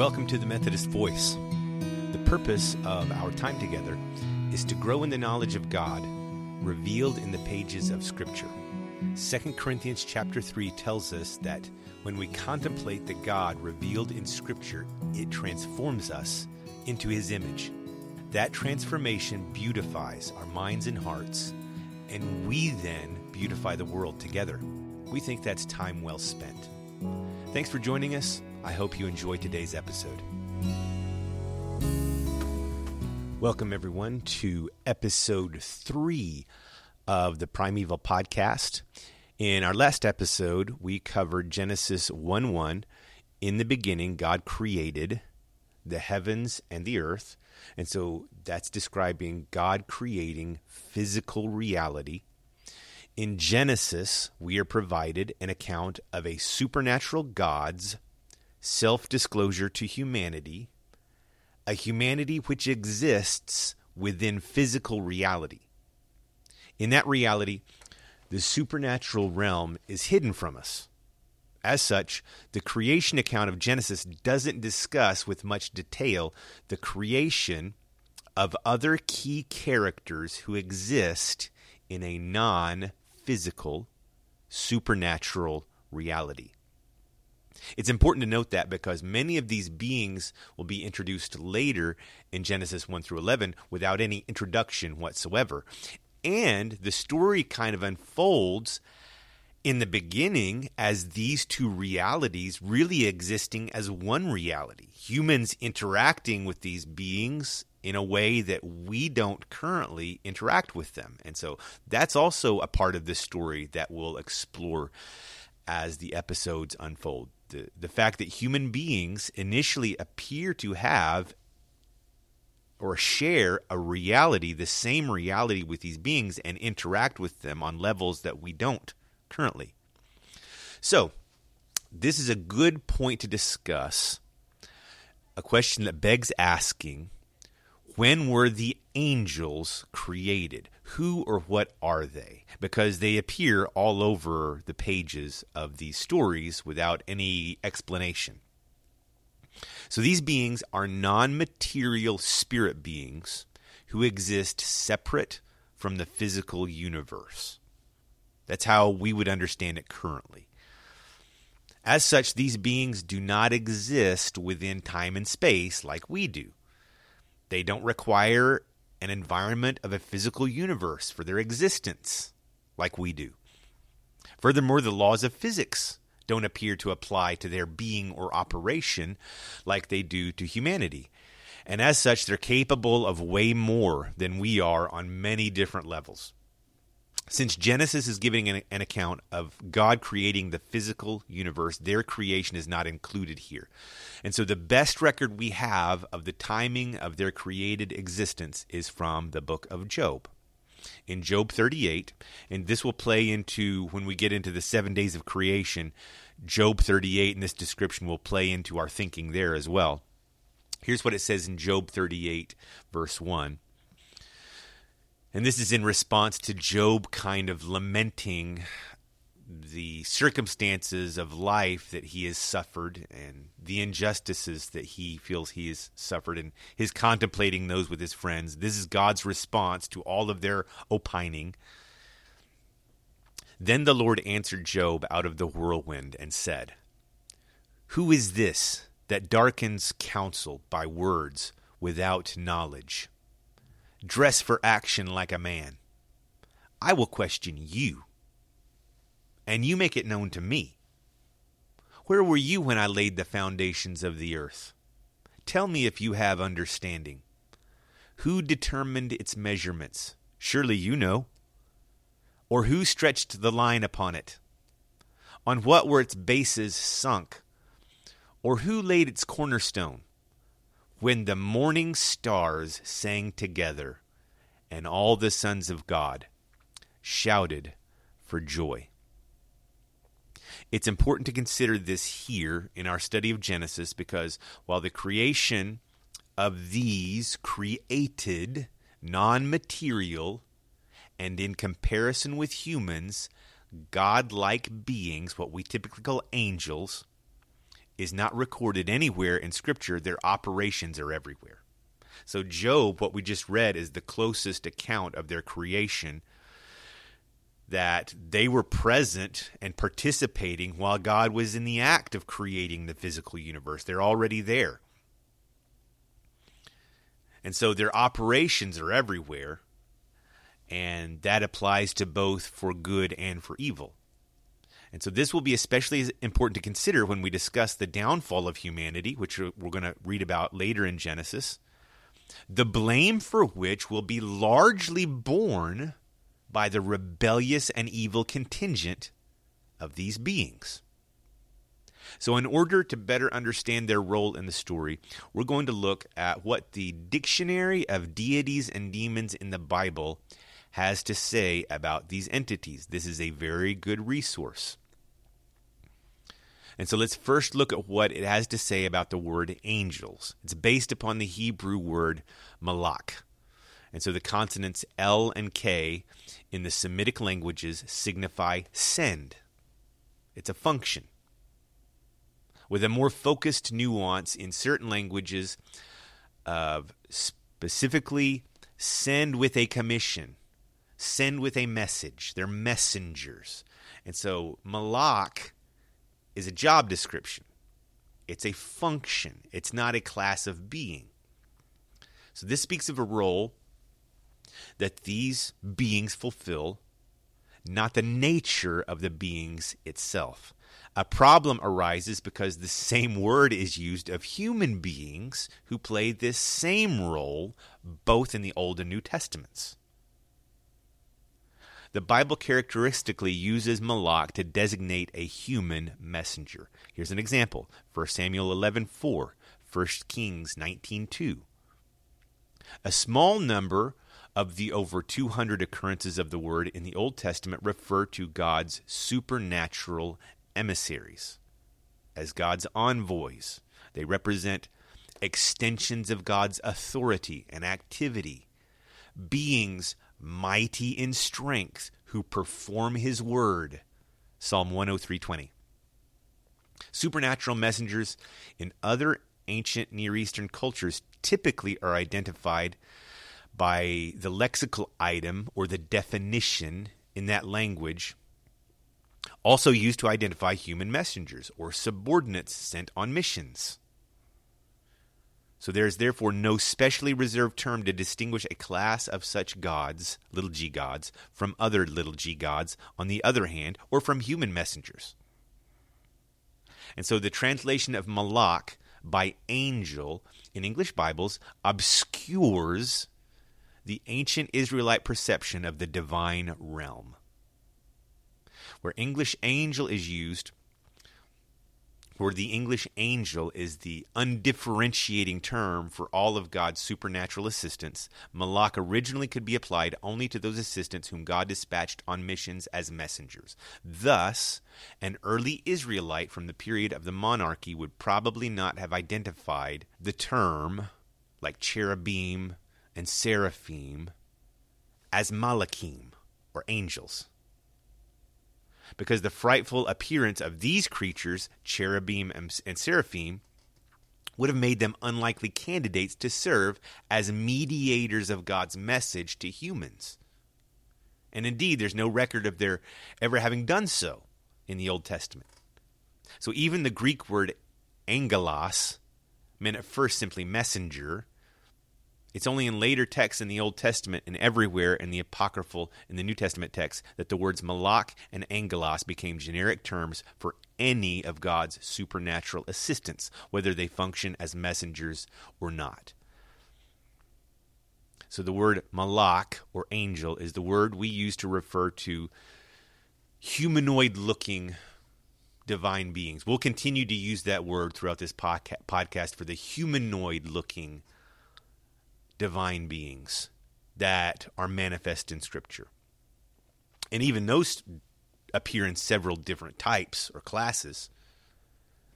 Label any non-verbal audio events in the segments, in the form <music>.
Welcome to the Methodist Voice. The purpose of our time together is to grow in the knowledge of God revealed in the pages of Scripture. 2 Corinthians chapter 3 tells us that when we contemplate the God revealed in Scripture, it transforms us into His image. That transformation beautifies our minds and hearts, and we then beautify the world together. We think that's time well spent. Thanks for joining us. I hope you enjoyed today's episode. Welcome, everyone, to episode three of the Primeval Podcast. In our last episode, we covered Genesis 1 1. In the beginning, God created the heavens and the earth. And so that's describing God creating physical reality. In Genesis, we are provided an account of a supernatural God's self disclosure to humanity, a humanity which exists within physical reality. In that reality, the supernatural realm is hidden from us. As such, the creation account of Genesis doesn't discuss with much detail the creation of other key characters who exist in a non physical, supernatural reality. It's important to note that because many of these beings will be introduced later in Genesis 1 through 11 without any introduction whatsoever. And the story kind of unfolds in the beginning as these two realities really existing as one reality. Humans interacting with these beings in a way that we don't currently interact with them. And so that's also a part of this story that we'll explore as the episodes unfold the, the fact that human beings initially appear to have or share a reality, the same reality with these beings, and interact with them on levels that we don't currently. So, this is a good point to discuss. A question that begs asking when were the angels created? Who or what are they? Because they appear all over the pages of these stories without any explanation. So these beings are non material spirit beings who exist separate from the physical universe. That's how we would understand it currently. As such, these beings do not exist within time and space like we do. They don't require an environment of a physical universe for their existence like we do. Furthermore, the laws of physics don't appear to apply to their being or operation like they do to humanity. And as such, they're capable of way more than we are on many different levels. Since Genesis is giving an, an, account of God creating the physical universe, their creation is not included here. And so the best record we have of the timing of their created existence is from the book of Job. In Job 38, and this will play into when we get into the seven days of creation, Job 38 and this description will play into our thinking there as well. Here's what it says in Job 38, verse 1. And this is in response to Job kind of lamenting the circumstances of life that he has suffered and the injustices that he feels he has suffered and his contemplating those with his friends. This is God's response to all of their opining. Then the Lord answered Job out of the whirlwind and said, Who is this that darkens counsel by words without knowledge? Dress for action like a man. I will question you, and you make it known to me. Where were you when I laid the foundations of the earth? Tell me if you have understanding. Who determined its measurements? Surely you know. Or who stretched the line upon it? On what were its bases sunk? Or who laid its cornerstone? when the morning stars sang together and all the sons of God shouted for joy. It's important to consider this here in our study of Genesis because while the creation of these created non material and in comparison with humans, God like beings, what we typically call angels, is not recorded anywhere in Scripture, their operations are everywhere. So, Job, what we just read, is the closest account of their creation that they were present and participating while God was in the act of creating the physical universe. They're already there. And so their operations are everywhere, and that applies to both for good and for evil. And so this will be especially important to consider when we discuss the downfall of humanity, which we're going to read about later in Genesis, the blame for which will be largely borne by the rebellious and evil contingent of these beings. So, in order to better understand their role in the story, we're going to look at what the Dictionary of Deities and Demons in the Bible has to say about these entities. This is a very good resource. And so let's first look at what it has to say about the word angels. It's based upon the Hebrew word malak. And so the consonants L and K in the Semitic languages signify send. It's a function. With a more focused nuance in certain languages of specifically send with a commission, send with a message. They're messengers. And so malak is a job description. It's a function. It's not a class of being. So this speaks of a role that these beings fulfill, not the nature of the beings itself. A problem arises because the same word is used of human beings who play this same role both in the Old and New Testaments. The Bible characteristically uses malak to designate a human messenger. Here's an example 1 Samuel 11:4, 1 Kings 19:2. A small number of the over 200 occurrences of the word in the Old Testament refer to God's supernatural emissaries as God's envoys. They represent extensions of God's authority and activity, beings mighty in strength who perform his word. Psalm 103:20. Supernatural messengers in other ancient Near Eastern cultures typically are identified by the lexical item or the definition in that language, also used to identify human messengers or subordinates sent on missions. So there is therefore no specially reserved term to distinguish a class of such gods, little g gods, from other little g gods, on the other hand, or from human messengers. And so the translation of malak by angel in English Bibles obscures the ancient Israelite perception of the divine realm. Where English angel is used, where the English angel is the undifferentiating term for all of God's supernatural assistance, malak originally could be applied only to those assistants whom God dispatched on missions as messengers. Thus, an early Israelite from the period of the monarchy would probably not have identified the term, like cherubim, and seraphim as malakim, or angels. Because the frightful appearance of these creatures, cherubim and, seraphim, would have made them unlikely candidates to serve as mediators of God's message to humans. And indeed, there's no record of their ever having done so in the Old Testament. So even the Greek word angelos meant at first simply messenger, it's only in later texts in the Old Testament and everywhere in the apocryphal in the New Testament texts that the words malak and angelos became generic terms for any of God's supernatural assistants, whether they function as messengers or not. So the word malak or angel is the word we use to refer to humanoid looking divine beings. We'll continue to use that word throughout this podcast for the humanoid looking divine beings that are manifest in Scripture. And even those appear in several different types or classes.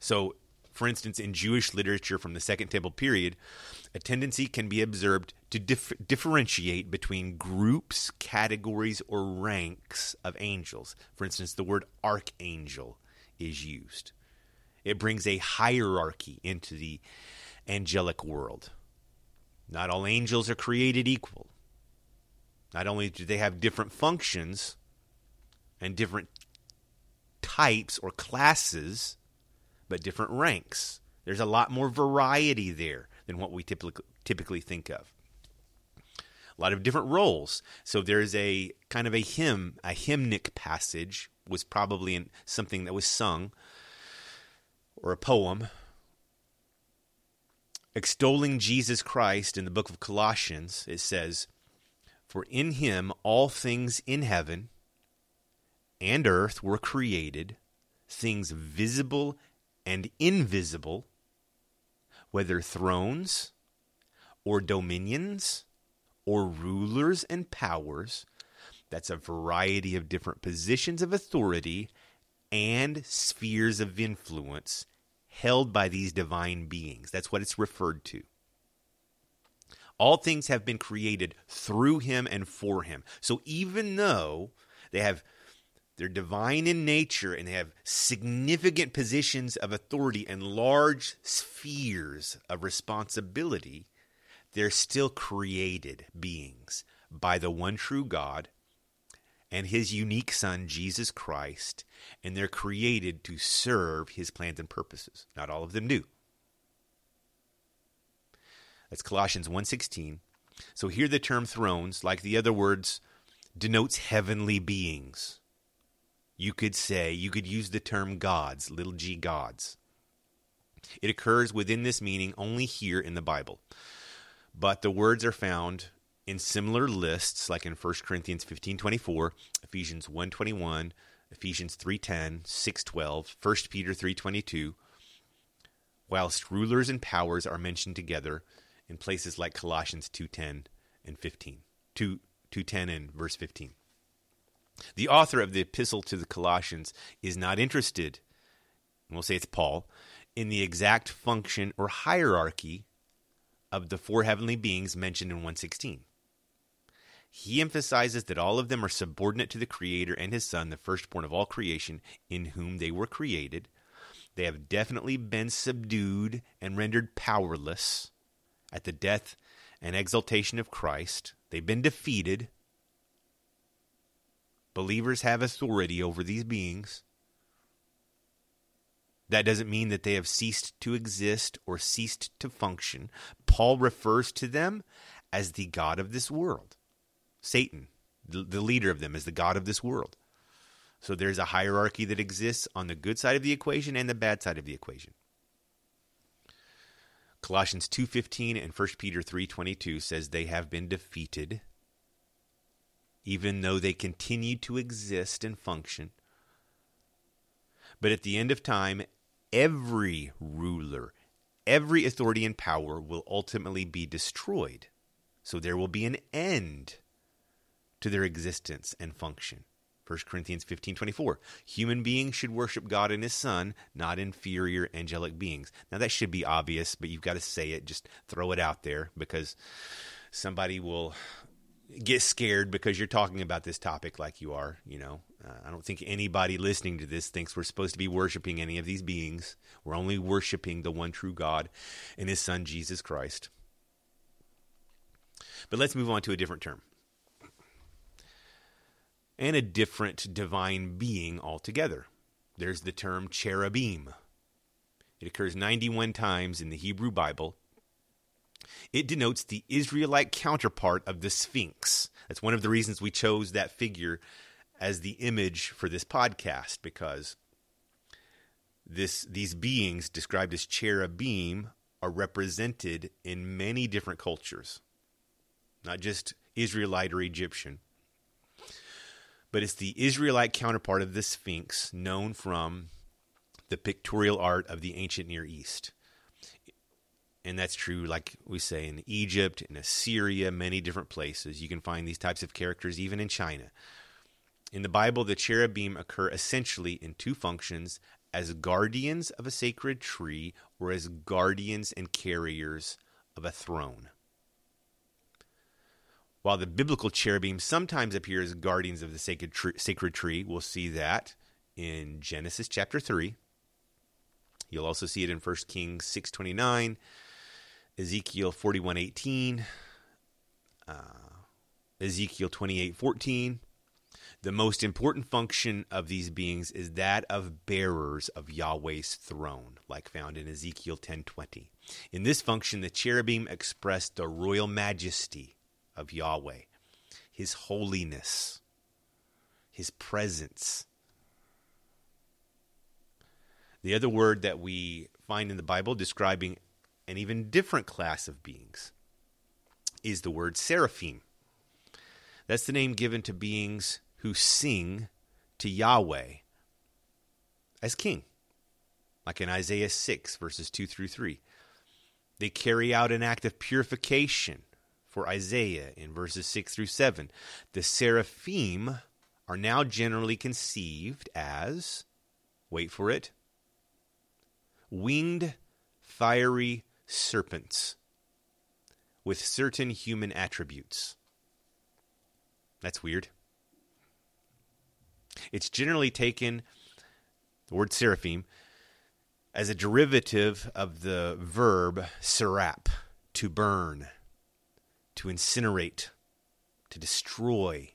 So, for instance, in Jewish literature from the Second Temple period, a tendency can be observed to dif- differentiate between groups, categories, or ranks of angels. For instance, the word archangel is used. It brings a hierarchy into the angelic world. Not all angels are created equal. Not only do they have different functions and different types or classes, but different ranks. There's a lot more variety there than what we typically typically think of. A lot of different roles. So there's a kind of a hymn, a hymnic passage was probably in something that was sung or a poem extolling Jesus Christ in the book of Colossians. It says, "For in him all things in heaven and earth were created, things visible and invisible, whether thrones or dominions or rulers and powers. That's a variety of different positions of authority and spheres of influence held by these divine beings. That's what it's referred to. All things have been created through him and for him. So even though they have they're divine in nature and they have significant positions of authority and large spheres of responsibility. They're still created beings by the one true God and his unique Son, Jesus Christ, and they're created to serve his plans and purposes. Not all of them do. That's Colossians 1:16. So here the term thrones, like the other words, denotes heavenly beings you could say, you could use the term gods, little g gods. It occurs within this meaning only here in the Bible. But the words are found in similar lists like in 1 Corinthians 15:24, Ephesians 1:21, Ephesians 3:10, 6:12, 1 Peter 3:22, whilst rulers and powers are mentioned together in places like Colossians 2:10 and 15. 2 2:10 and verse 15. The author of the epistle to the Colossians is not interested, and we'll say it's Paul, in the exact function or hierarchy of the four heavenly beings mentioned in 116. He emphasizes that all of them are subordinate to the Creator and His Son, the firstborn of all creation, in whom they were created. They have definitely been subdued and rendered powerless at the death and exaltation of Christ. They've been defeated Believers have authority over these beings. That doesn't mean that they have ceased to exist or ceased to function. Paul refers to them as the God of this world. Satan, the, leader of them, is the God of this world. So there's a hierarchy that exists on the good side of the equation and the bad side of the equation. Colossians 2:15 and 1 Peter 3:22 says they have been defeated even though they continue to exist and function. But at the end of time, every ruler, every authority and power will ultimately be destroyed. So there will be an end to their existence and function. 1 Corinthians 15:24 Human beings should worship God and his son, not inferior angelic beings. Now that should be obvious, but you've got to say it, just throw it out there because somebody will get scared because you're talking about this topic like you are. You know, uh, I don't think anybody listening to this thinks we're supposed to be worshiping any of these beings. We're only worshiping the one true God and His Son Jesus Christ. But let's move on to a different term and a different divine being altogether. There's the term cherubim. It occurs 91 times in the Hebrew Bible it denotes the Israelite counterpart of the Sphinx. That's one of the reasons we chose that figure as the image for this podcast because this these beings described as cherubim are represented in many different cultures. Not just Israelite or Egyptian. But it's the Israelite counterpart of the Sphinx known from the pictorial art of the ancient Near East. And that's true like we say in egypt in assyria many different places. You can find these types of characters even in china. In the bible the cherubim occur essentially in two functions as guardians of a sacred tree or as guardians and carriers of a throne while the biblical cherubim sometimes appear as guardians of the sacred tree, sacred tree we'll see that in genesis chapter 3 You'll also see it in 1 Kings 6:29, Ezekiel 41:18, uh, Ezekiel 28:14. The most important function of these beings is that of bearers of Yahweh's throne, like found in Ezekiel 10:20. In this function, the cherubim express the royal majesty of Yahweh, his holiness, his presence. The other word that we find in the Bible describing an even different class of beings is the word seraphim. That's the name given to beings who sing to Yahweh as king, like in Isaiah 6, verses 2 through 3. They carry out an act of purification for Isaiah in verses 6 through 7. The seraphim are now generally conceived as, wait for it, winged fiery serpents with certain human attributes. That's weird. It's generally taken, the word seraphim, as a derivative of the verb serap, to burn, to incinerate, to destroy.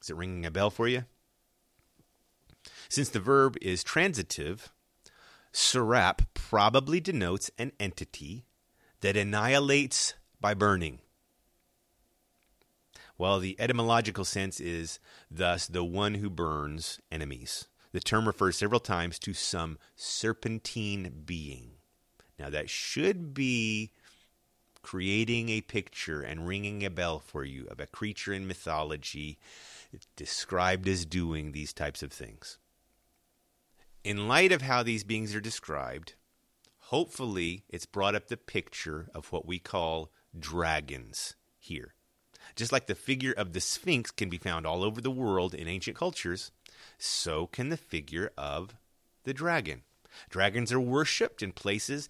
Is it ringing a bell for you? Since the verb is transitive, serap probably denotes an entity that annihilates by burning. While the etymological sense is thus the one who burns enemies. The term refers several times to some serpentine being. Now, that should be creating a picture and ringing a bell for you of a creature in mythology described as doing these types of things. In light of how these beings are described, hopefully it's brought up the picture of what we call dragons here. Just like the figure of the Sphinx can be found all over the world in ancient cultures, so can the figure of the dragon. Dragons are worshipped in places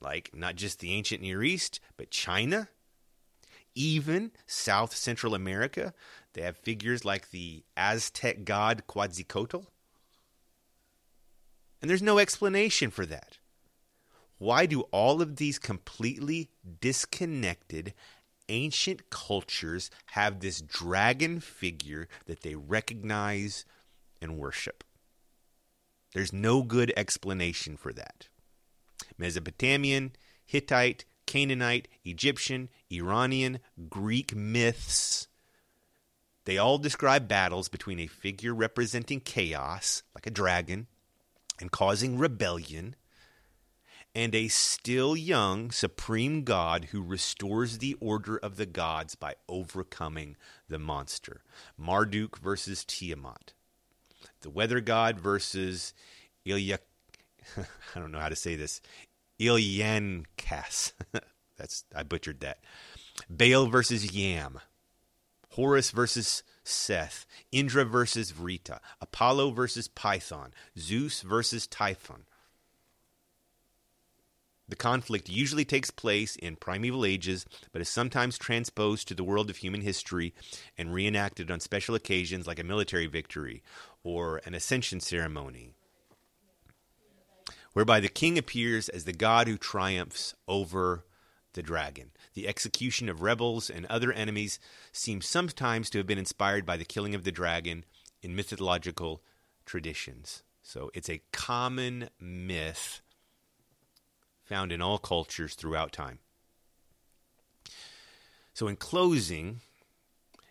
like not just the ancient Near East, but China, even South Central America. They have figures like the Aztec god Quetzalcoatl. And there's no explanation for that. Why do all of these completely disconnected ancient cultures have this dragon figure that they recognize and worship. There's no good explanation for that. Mesopotamian, Hittite, Canaanite, Egyptian, Iranian, Greek myths. They all describe battles between a figure representing chaos, like a dragon, and causing rebellion, and a still young supreme God who restores the order of the gods by overcoming the monster. Marduk versus Tiamat. The weather god versus Ilya. <laughs> I don't know how to say this. Ilyankas. <laughs> That's I butchered that. Baal versus Yam. Horus versus Seth. Indra versus Vrita. Apollo versus Python. Zeus versus Typhon. The conflict usually takes place in primeval ages, but is sometimes transposed to the world of human history and reenacted on special occasions like a military victory or an ascension ceremony, whereby the king appears as the god who triumphs over the dragon. The execution of rebels and other enemies seems sometimes to have been inspired by the killing of the dragon in mythological traditions. So it's a common myth found in all cultures throughout time. So, in closing,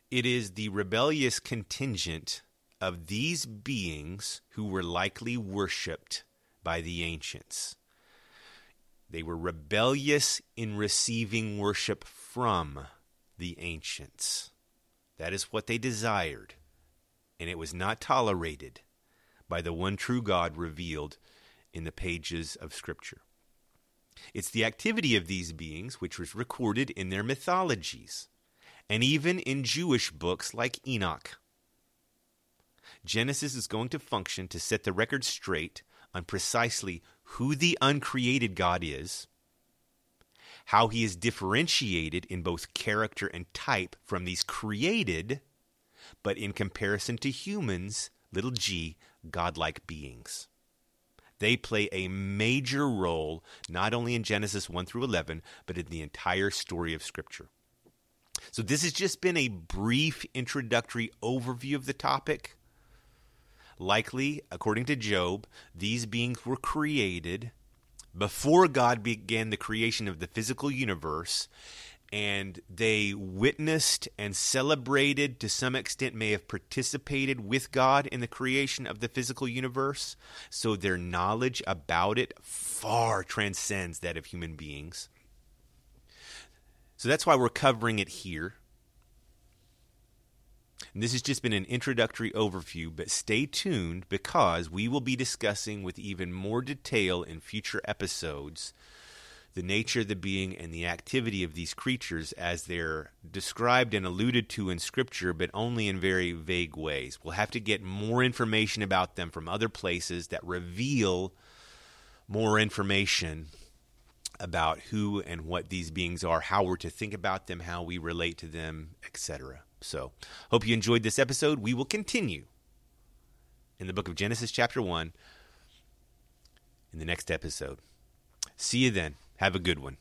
it is the rebellious contingent of these beings who were likely worshipped by the ancients. They were rebellious in receiving worship from the ancients. That is what they desired, and it was not tolerated by the one true God revealed in the pages of Scripture. It's the activity of these beings which was recorded in their mythologies, and even in Jewish books like Enoch. Genesis is going to function to set the record straight on precisely who the uncreated God is, how he is differentiated in both character and type from these created, but in comparison to humans, little g, godlike beings. They play a major role not only in Genesis 1 through 11, but in the entire story of Scripture. So, this has just been a brief introductory overview of the topic. Likely, according to Job, these beings were created before God began the creation of the physical universe, and they witnessed and celebrated, to some extent, may have participated with God in the creation of the physical universe. So their knowledge about it far transcends that of human beings. So that's why we're covering it here. And this has just been an introductory overview, but stay tuned because we will be discussing with even more detail in future episodes the nature of the being and the activity of these creatures as they're described and alluded to in Scripture, but only in very vague ways. We'll have to get more information about them from other places that reveal more information about who and what these beings are, how we're to think about them, how we relate to them, etc. So, hope you enjoyed this episode. We will continue in the book of Genesis, chapter 1, in the next episode. See you then. Have a good one.